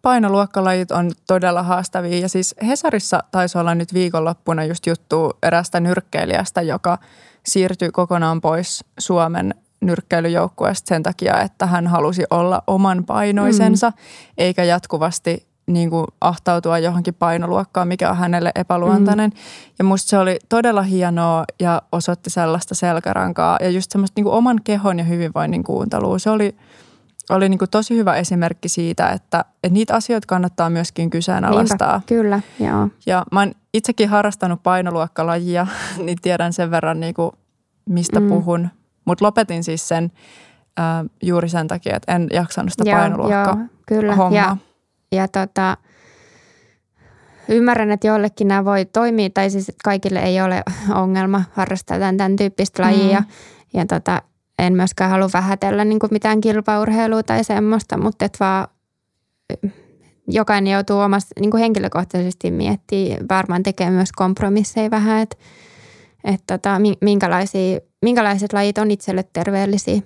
Painoluokkalajit on todella haastavia ja siis Hesarissa taisi olla nyt viikonloppuna just juttu erästä nyrkkeilijästä, joka siirtyi kokonaan pois Suomen nyrkkeilyjoukkueesta sen takia, että hän halusi olla oman painoisensa, mm. eikä jatkuvasti niin kuin ahtautua johonkin painoluokkaan, mikä on hänelle epäluontainen. Mm. Ja musta se oli todella hienoa ja osoitti sellaista selkärankaa ja just semmoista niin kuin oman kehon ja hyvinvoinnin kuuntelua. Se oli, oli niin kuin tosi hyvä esimerkki siitä, että, että niitä asioita kannattaa myöskin kyseenalaistaa. Niinpä, kyllä, joo. Ja mä oon itsekin harrastanut painoluokkalajia, niin tiedän sen verran niin kuin mistä mm. puhun. Mutta lopetin siis sen äh, juuri sen takia, että en jaksanut sitä painoluokkaa joo, kyllä. hommaa. Ja, ja tota, ymmärrän, että joillekin nämä voi toimia, tai siis kaikille ei ole ongelma harrastaa tämän, tämän tyyppistä lajia. Mm. Ja tota, en myöskään halua vähätellä niin kuin mitään kilpaurheilua tai semmoista, mutta et vaan jokainen joutuu omassa niin kuin henkilökohtaisesti miettimään, varmaan tekee myös kompromisseja vähän, että että tota, minkälaisia, minkälaiset lajit on itselle terveellisiä.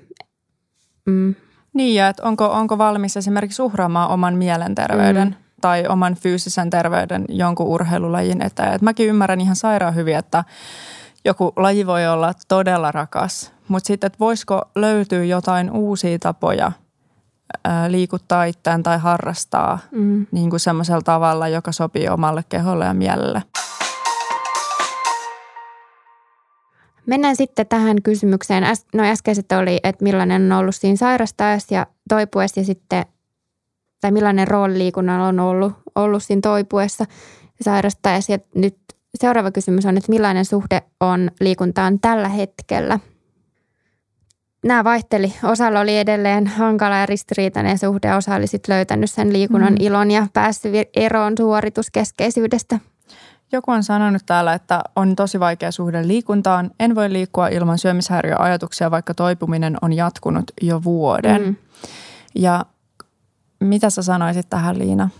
Mm. Niin ja että onko, onko valmis esimerkiksi uhraamaan oman mielenterveyden mm. tai oman fyysisen terveyden jonkun urheilulajin eteen. Et mäkin ymmärrän ihan sairaan hyvin, että joku laji voi olla todella rakas, mutta sitten, että voisiko löytyä jotain uusia tapoja ää, liikuttaa itseään tai harrastaa mm. niin kuin semmoisella tavalla, joka sopii omalle keholle ja mielelle. Mennään sitten tähän kysymykseen. No äskeiset oli, että millainen on ollut siinä sairastaessa ja toipuessa ja sitten, tai millainen rooli liikunnalla on ollut, ollut siinä toipuessa ja sairastaessa. Ja nyt seuraava kysymys on, että millainen suhde on liikuntaan tällä hetkellä? Nämä vaihteli. Osalla oli edelleen hankala ja ristiriitainen suhde. Osa oli sitten löytänyt sen liikunnan mm. ilon ja päässyt eroon suorituskeskeisyydestä – joku on sanonut täällä, että on tosi vaikea suhde liikuntaan. En voi liikkua ilman syömishäiriöajatuksia, vaikka toipuminen on jatkunut jo vuoden. Mm. Ja mitä sä sanoisit tähän Liina?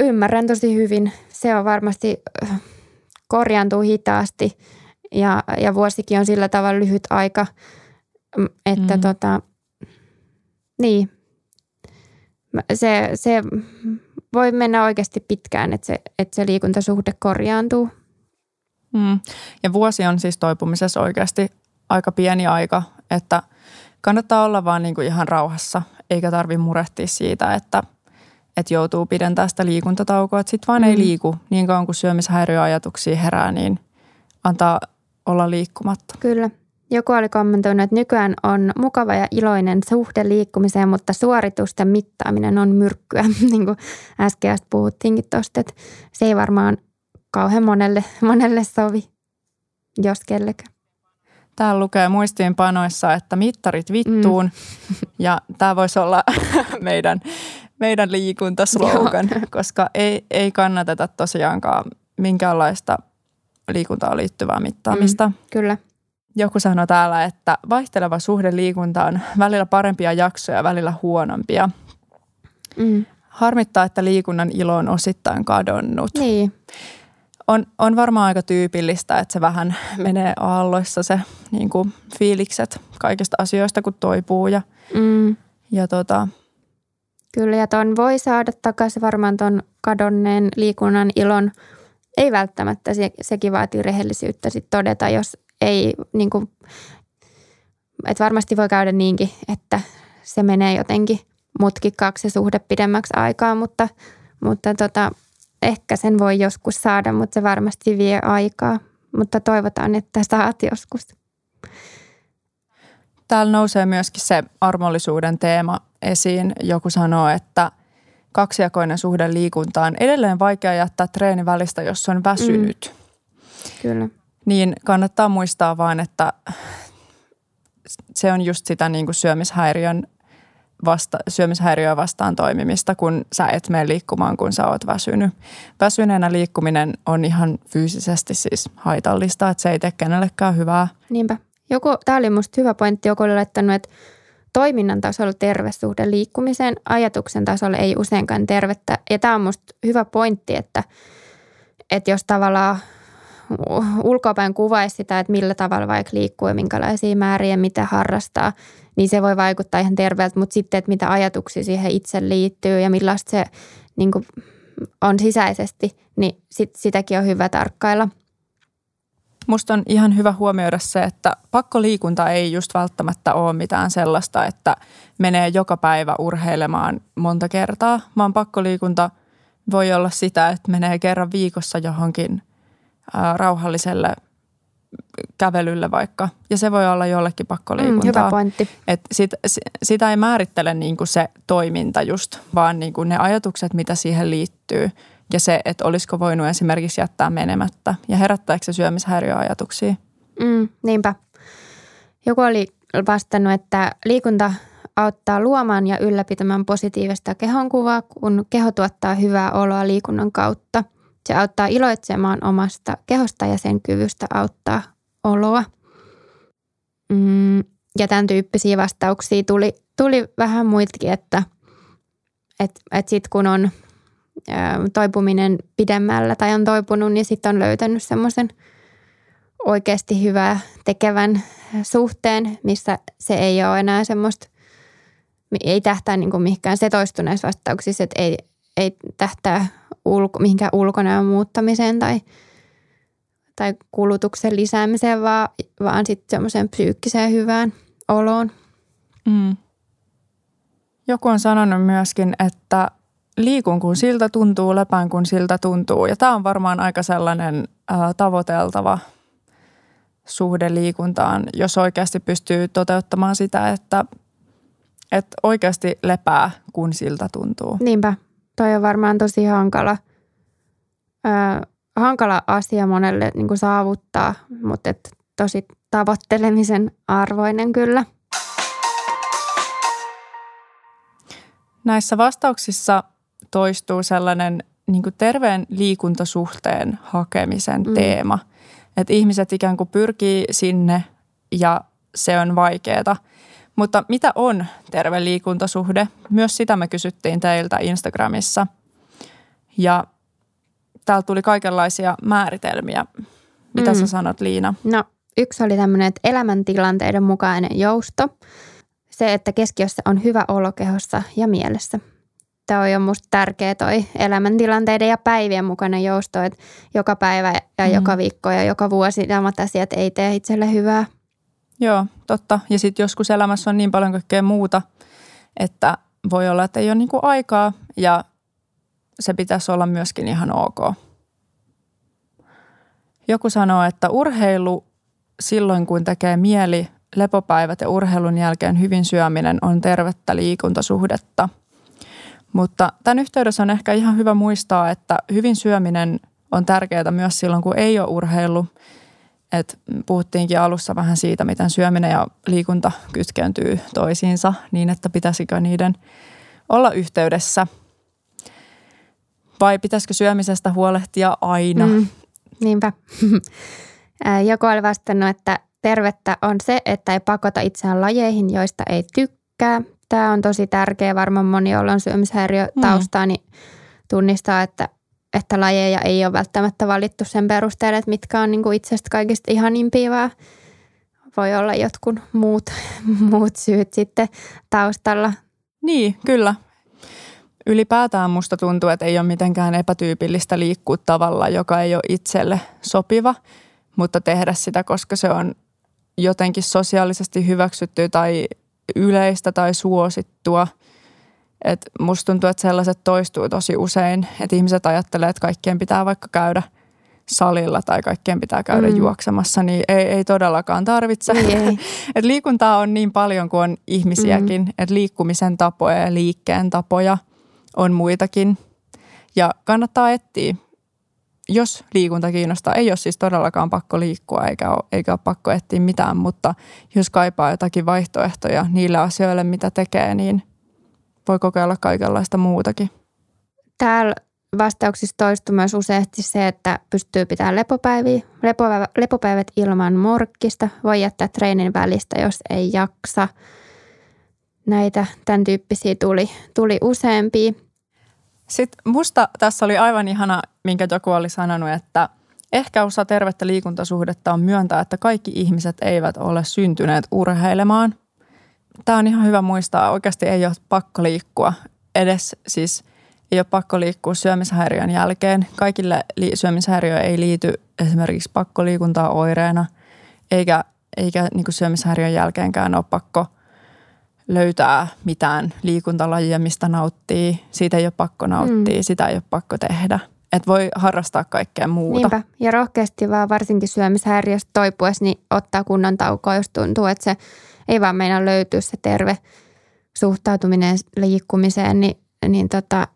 Ymmärrän tosi hyvin. Se on varmasti korjaantuu hitaasti ja, ja vuosikin on sillä tavalla lyhyt aika, että mm. tota, niin, se, se voi mennä oikeasti pitkään, että se, että se liikuntasuhde korjaantuu. Mm. Ja vuosi on siis toipumisessa oikeasti aika pieni aika, että kannattaa olla vaan niin kuin ihan rauhassa, eikä tarvi murehtia siitä, että, että joutuu pidentämään sitä liikuntataukoa. Että sitten vaan mm. ei liiku niin kauan kuin syömishäiriöajatuksia herää, niin antaa olla liikkumatta. Kyllä. Joku oli kommentoinut, että nykyään on mukava ja iloinen suhde liikkumiseen, mutta suoritusten mittaaminen on myrkkyä, niin kuin äsken puhuttiinkin tuosta, että se ei varmaan kauhean monelle, monelle sovi, jos kellekään. Täällä lukee muistiinpanoissa, että mittarit vittuun mm. ja tämä voisi olla meidän, meidän liikuntaslogan, koska ei, ei kannateta tosiaankaan minkäänlaista liikuntaan liittyvää mittaamista. Mm, kyllä. Joku sanoi täällä, että vaihteleva suhde liikuntaan välillä parempia jaksoja, välillä huonompia. Mm. Harmittaa, että liikunnan ilo on osittain kadonnut. Niin. On, on varmaan aika tyypillistä, että se vähän menee aalloissa se niin kuin fiilikset kaikista asioista, kun toipuu. Ja, mm. ja tota. Kyllä, ja ton voi saada takaisin varmaan ton kadonneen liikunnan ilon. Ei välttämättä, se, sekin vaatii rehellisyyttä sit todeta, jos ei niin kuin, että varmasti voi käydä niinkin, että se menee jotenkin mutkikkaaksi se suhde pidemmäksi aikaa, mutta, mutta tota, ehkä sen voi joskus saada, mutta se varmasti vie aikaa. Mutta toivotaan, että saat joskus. Täällä nousee myöskin se armollisuuden teema esiin. Joku sanoo, että kaksijakoinen suhde liikuntaan edelleen vaikea jättää treeni välistä, jos on väsynyt. Mm. Kyllä niin kannattaa muistaa vaan, että se on just sitä niin kuin syömishäiriön vasta, syömishäiriöä vastaan toimimista, kun sä et mene liikkumaan, kun sä oot väsynyt. Väsyneenä liikkuminen on ihan fyysisesti siis haitallista, että se ei tee kenellekään hyvää. Niinpä. Joku, tämä oli musta hyvä pointti, joku oli laittanut, että toiminnan tasolla terve suhde liikkumiseen, ajatuksen tasolla ei useinkaan tervettä. Ja tämä on musta hyvä pointti, että, että jos tavallaan ulkopäin kuvaisi sitä, että millä tavalla vaikka liikkuu ja minkälaisia määriä, mitä harrastaa, niin se voi vaikuttaa ihan terveeltä, mutta sitten, että mitä ajatuksia siihen itse liittyy ja millaista se niin kuin on sisäisesti, niin sit, sitäkin on hyvä tarkkailla. Musta on ihan hyvä huomioida se, että pakkoliikunta ei just välttämättä ole mitään sellaista, että menee joka päivä urheilemaan monta kertaa, vaan pakkoliikunta voi olla sitä, että menee kerran viikossa johonkin – rauhalliselle kävelylle vaikka. Ja se voi olla jollekin pakkoliikuntaa. Mm, hyvä pointti. Et sit, sitä ei määrittele niinku se toiminta just, vaan niinku ne ajatukset, mitä siihen liittyy. Ja se, että olisiko voinut esimerkiksi jättää menemättä. Ja herättääkö se syömishäiriöajatuksia? Mm, niinpä. Joku oli vastannut, että liikunta auttaa luomaan ja ylläpitämään positiivista kehonkuvaa, kun keho tuottaa hyvää oloa liikunnan kautta – se auttaa iloitsemaan omasta kehosta ja sen kyvystä auttaa oloa. Mm, ja tämän tyyppisiä vastauksia tuli, tuli vähän muitakin, että et, et sitten kun on ä, toipuminen pidemmällä tai on toipunut, niin sitten on löytänyt semmoisen oikeasti hyvää tekevän suhteen, missä se ei ole enää semmoista, ei tähtää niin kuin se toistuneissa vastauksissa, että ei, ei tähtää ulko, mihinkään ulkonäön muuttamiseen tai, tai kulutuksen lisäämiseen, vaan, vaan sitten semmoiseen psyykkiseen hyvään oloon. Mm. Joku on sanonut myöskin, että liikun kun siltä tuntuu, lepään kun siltä tuntuu. Ja tämä on varmaan aika sellainen äh, tavoiteltava suhde liikuntaan, jos oikeasti pystyy toteuttamaan sitä, että, että oikeasti lepää kun siltä tuntuu. Niinpä toi on varmaan tosi hankala, ö, hankala asia monelle niin kuin saavuttaa, mutta et tosi tavoittelemisen arvoinen kyllä. Näissä vastauksissa toistuu sellainen niin kuin terveen liikuntasuhteen hakemisen mm. teema. Että ihmiset ikään kuin pyrkii sinne ja se on vaikeaa – mutta mitä on terve liikuntasuhde? Myös sitä me kysyttiin teiltä Instagramissa. Ja täältä tuli kaikenlaisia määritelmiä. Mitä mm. sä sanot Liina? No yksi oli tämmöinen, että elämäntilanteiden mukainen jousto. Se, että keskiössä on hyvä olo kehossa ja mielessä. Tämä on musta tärkeä toi elämäntilanteiden ja päivien mukainen jousto, että joka päivä ja mm. joka viikko ja joka vuosi nämä asiat ei tee itselle hyvää. Joo, totta. Ja sitten joskus elämässä on niin paljon kaikkea muuta, että voi olla, että ei ole niinku aikaa ja se pitäisi olla myöskin ihan ok. Joku sanoo, että urheilu silloin kun tekee mieli, lepopäivät ja urheilun jälkeen hyvin syöminen on tervettä liikuntasuhdetta. Mutta tämän yhteydessä on ehkä ihan hyvä muistaa, että hyvin syöminen on tärkeää myös silloin, kun ei ole urheilu. Et puhuttiinkin alussa vähän siitä, miten syöminen ja liikunta kytkeytyy toisiinsa niin, että pitäisikö niiden olla yhteydessä. Vai pitäisikö syömisestä huolehtia aina? Mm, niinpä. Joku oli vastannut, että tervettä on se, että ei pakota itseään lajeihin, joista ei tykkää. Tämä on tosi tärkeä. Varmaan moni, jolla on syömishäiriö mm. taustaa, niin tunnistaa, että, että lajeja ei ole välttämättä valittu sen perusteella, että mitkä on niin kuin itsestä kaikista ihanimpia, vaan voi olla jotkut muut, muut syyt sitten taustalla. Niin, kyllä. Ylipäätään musta tuntuu, että ei ole mitenkään epätyypillistä liikkua tavalla, joka ei ole itselle sopiva – mutta tehdä sitä, koska se on jotenkin sosiaalisesti hyväksyttyä tai yleistä tai suosittua. Et musta tuntuu, että sellaiset toistuu tosi usein, että ihmiset ajattelee, että kaikkien pitää vaikka käydä salilla tai kaikkien pitää käydä mm. juoksemassa, niin ei, ei todellakaan tarvitse. Ei, ei. et liikuntaa on niin paljon kuin on ihmisiäkin, mm. että liikkumisen tapoja ja liikkeen tapoja on muitakin. Ja kannattaa etsiä jos liikunta kiinnostaa, ei ole siis todellakaan pakko liikkua eikä ole, eikä ole pakko etsiä mitään, mutta jos kaipaa jotakin vaihtoehtoja niille asioille, mitä tekee, niin voi kokeilla kaikenlaista muutakin. Täällä vastauksissa toistuu myös useasti se, että pystyy pitämään lepopäiviä, lepopäivät, lepopäivät ilman morkkista. Voi jättää treenin välistä, jos ei jaksa. Näitä tämän tyyppisiä tuli, tuli useampia. Sitten musta tässä oli aivan ihana, minkä joku oli sanonut, että ehkä osa tervettä liikuntasuhdetta on myöntää, että kaikki ihmiset eivät ole syntyneet urheilemaan. Tämä on ihan hyvä muistaa. Oikeasti ei ole pakko liikkua edes siis ei ole pakko liikkua syömishäiriön jälkeen. Kaikille li- syömishäiriö ei liity esimerkiksi pakkoliikuntaa oireena, eikä, eikä niin syömishäiriön jälkeenkään ole pakko – löytää mitään liikuntalajia, mistä nauttii. Siitä ei ole pakko nauttia, mm. sitä ei ole pakko tehdä. Että voi harrastaa kaikkea muuta. Niinpä. Ja rohkeasti vaan varsinkin syömishäiriöstä toipuessa, niin ottaa kunnon taukoa, jos tuntuu, että se ei vaan meina löytyä se terve suhtautuminen liikkumiseen, niin, niin tota,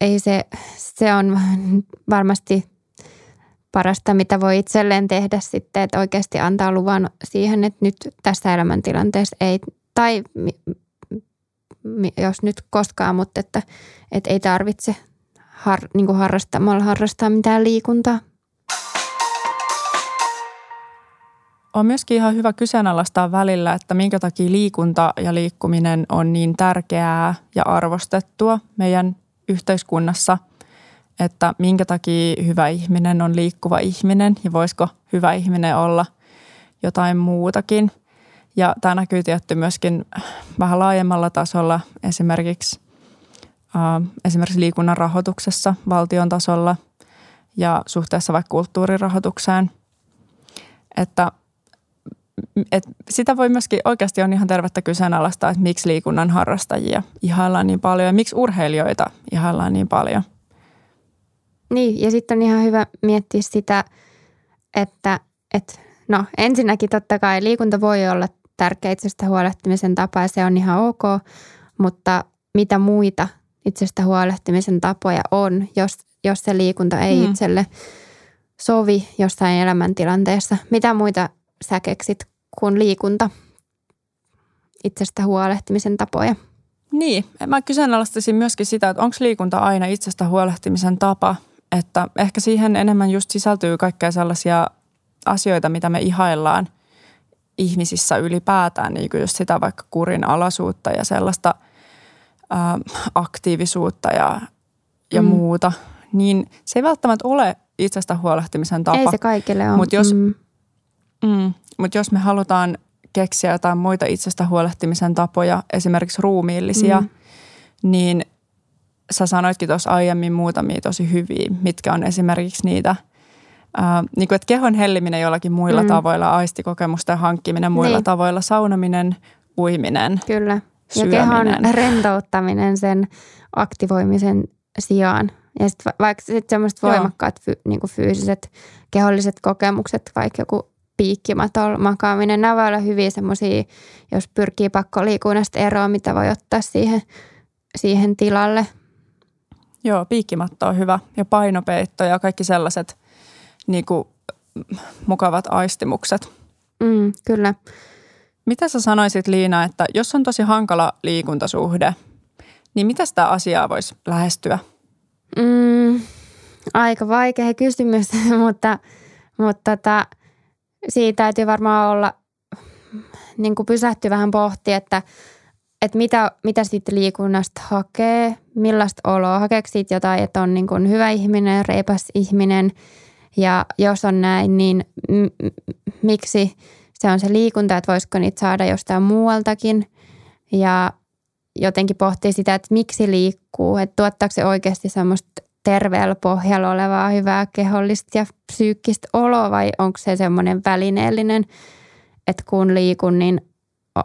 ei se, se on varmasti parasta, mitä voi itselleen tehdä sitten, että oikeasti antaa luvan siihen, että nyt tässä elämäntilanteessa ei tai jos nyt koskaan, mutta että, että ei tarvitse har, niin kuin harrastamalla harrastaa mitään liikuntaa. On myöskin ihan hyvä kyseenalaistaa välillä, että minkä takia liikunta ja liikkuminen on niin tärkeää ja arvostettua meidän yhteiskunnassa, että minkä takia hyvä ihminen on liikkuva ihminen ja voisiko hyvä ihminen olla jotain muutakin – ja tämä näkyy tietty myöskin vähän laajemmalla tasolla esimerkiksi, esimerkiksi liikunnan rahoituksessa valtion tasolla ja suhteessa vaikka kulttuurirahoitukseen. Että et sitä voi myöskin oikeasti on ihan tervettä kyseenalaistaa, että miksi liikunnan harrastajia ihaillaan niin paljon ja miksi urheilijoita ihaillaan niin paljon. Niin, ja sitten on ihan hyvä miettiä sitä, että, että no ensinnäkin totta kai liikunta voi olla tärkeä itsestä huolehtimisen tapa ja se on ihan ok, mutta mitä muita itsestä huolehtimisen tapoja on, jos, jos se liikunta ei mm. itselle sovi jossain elämäntilanteessa. Mitä muita sä keksit kuin liikunta itsestä huolehtimisen tapoja? Niin, mä kyseenalaistaisin myöskin sitä, että onko liikunta aina itsestä huolehtimisen tapa, että ehkä siihen enemmän just sisältyy kaikkea sellaisia asioita, mitä me ihaillaan – ihmisissä ylipäätään niin kuin just sitä vaikka kurin alaisuutta ja sellaista ää, aktiivisuutta ja, ja mm. muuta, niin se ei välttämättä ole itsestä huolehtimisen tapa. Ei se kaikille ole. Mutta jos, mm. mm, mut jos me halutaan keksiä jotain muita itsestä huolehtimisen tapoja, esimerkiksi ruumiillisia, mm. niin sä sanoitkin tuossa aiemmin muutamia tosi hyviä, mitkä on esimerkiksi niitä – Äh, niin kuin, että kehon helliminen jollakin muilla mm. tavoilla, aistikokemusten hankkiminen muilla niin. tavoilla, saunaminen, uiminen, Kyllä. Ja kehon rentouttaminen sen aktivoimisen sijaan. Ja sitten vaikka sitten semmoiset voimakkaat fy, niin kuin fyysiset, keholliset kokemukset, vaikka joku piikkimatolla makaaminen, nämä voi olla hyviä semmoisia, jos pyrkii pakkoliikunnasta eroon, mitä voi ottaa siihen, siihen tilalle. Joo, piikkimatto on hyvä ja painopeitto ja kaikki sellaiset niin kuin, mukavat aistimukset. Mm, kyllä. Mitä sä sanoisit Liina, että jos on tosi hankala liikuntasuhde, niin mitä sitä asiaa voisi lähestyä? Mm, aika vaikea kysymys, mutta, mutta tota, siitä täytyy varmaan olla niin kuin pysähtyä vähän pohtia, että, että mitä, mitä siitä liikunnasta hakee, millaista oloa, hakeeko siitä jotain, että on niin kuin hyvä ihminen, reipas ihminen ja jos on näin, niin m- miksi se on se liikunta, että voisiko niitä saada jostain muualtakin. Ja jotenkin pohtii sitä, että miksi liikkuu, että tuottaako se oikeasti semmoista terveellä pohjalla olevaa hyvää kehollista ja psyykkistä oloa vai onko se semmoinen välineellinen, että kun liikun, niin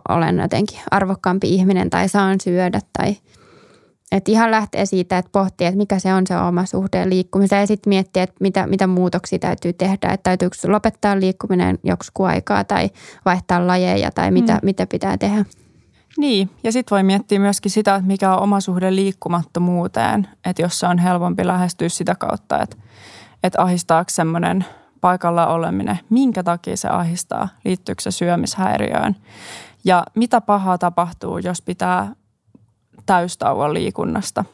olen jotenkin arvokkaampi ihminen tai saan syödä tai että ihan lähtee siitä, että pohtii, että mikä se on se oma suhde liikkumiseen ja sitten miettiä, että mitä, mitä muutoksia täytyy tehdä. Että täytyykö lopettaa liikkuminen joksikin aikaa tai vaihtaa lajeja tai mitä, mm. mitä pitää tehdä. Niin, ja sitten voi miettiä myöskin sitä, että mikä on oma suhde liikkumattomuuteen. Että jos se on helpompi lähestyä sitä kautta, että, että ahistaako semmoinen paikalla oleminen, minkä takia se ahistaa, liittyykö se syömishäiriöön. Ja mitä pahaa tapahtuu, jos pitää täystauon liikunnasta.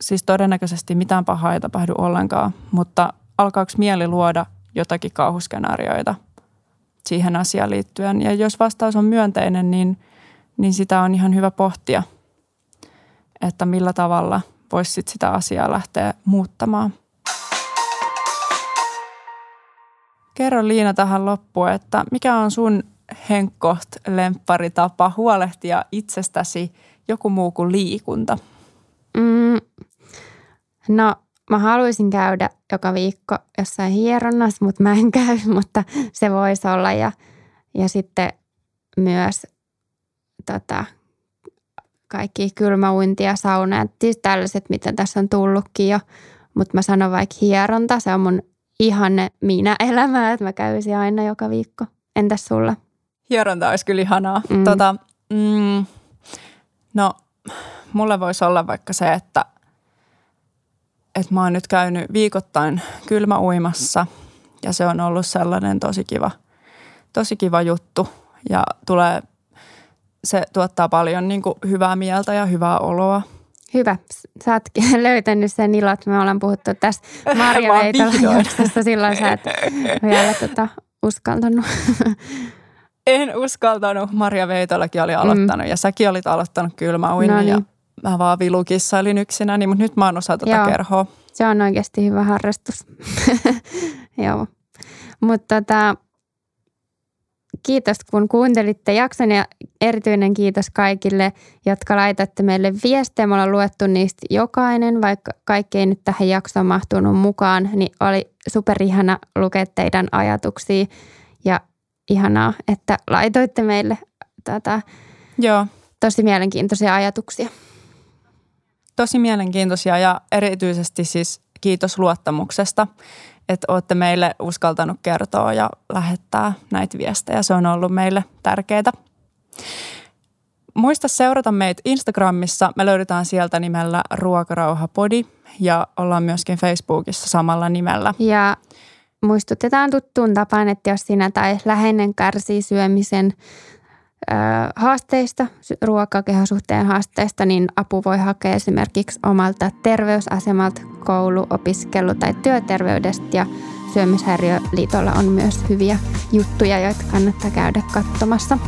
Siis todennäköisesti mitään pahaa ei tapahdu ollenkaan, mutta alkaako mieli luoda jotakin kauhuskenaarioita siihen asiaan liittyen. Ja jos vastaus on myönteinen, niin, niin sitä on ihan hyvä pohtia, että millä tavalla voisi sit sitä asiaa lähteä muuttamaan. Kerro Liina tähän loppuun, että mikä on sun henkkoht lempparitapa huolehtia itsestäsi joku muu kuin liikunta? Mm, no mä haluaisin käydä joka viikko jossain hieronnassa, mutta mä en käy, mutta se voisi olla. Ja, ja sitten myös tota, kaikki kylmäuinti ja sauna. Siis tällaiset, mitä tässä on tullutkin jo. Mutta mä sanon vaikka hieronta, se on mun ihanne minä elämää, että mä käyisin aina joka viikko. Entäs sulla? Hieronta olisi kyllä ihanaa. Mm. Tota, mm, No, mulle voisi olla vaikka se, että, että mä oon nyt käynyt viikoittain kylmäuimassa ja se on ollut sellainen tosi kiva, tosi kiva juttu ja tulee, se tuottaa paljon niin kuin hyvää mieltä ja hyvää oloa. Hyvä. Sä oot löytänyt sen ilot. Me ollaan puhuttu tästä Marja Veitolan silloin sä et vielä tota, uskaltanut. En uskaltanut. Maria Veitolakin oli aloittanut mm. ja säkin olit aloittanut kylmäuinnin no niin. ja mä vaan vilukissailin yksinäni, niin, mutta nyt mä oon osa tätä Joo. kerhoa. Se on oikeasti hyvä harrastus. Joo. Mutta tota, kiitos kun kuuntelitte jakson ja erityinen kiitos kaikille, jotka laitatte meille viestejä. Me ollaan luettu niistä jokainen, vaikka kaikki ei nyt tähän jaksoon mahtunut mukaan, niin oli superihana lukea teidän ajatuksia ja ihanaa, että laitoitte meille tätä Joo. tosi mielenkiintoisia ajatuksia. Tosi mielenkiintoisia ja erityisesti siis kiitos luottamuksesta, että olette meille uskaltanut kertoa ja lähettää näitä viestejä. Se on ollut meille tärkeää. Muista seurata meitä Instagramissa. Me löydetään sieltä nimellä Ruokarauhapodi ja ollaan myöskin Facebookissa samalla nimellä. Ja muistutetaan tuttuun tapaan, että jos sinä tai läheinen kärsii syömisen ö, haasteista, ruokakehosuhteen haasteista, niin apu voi hakea esimerkiksi omalta terveysasemalta, koulu, opiskelu tai työterveydestä ja Syömishäiriöliitolla on myös hyviä juttuja, joita kannattaa käydä katsomassa.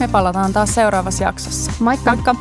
Me palataan taas seuraavassa jaksossa. Moikka! Moikka!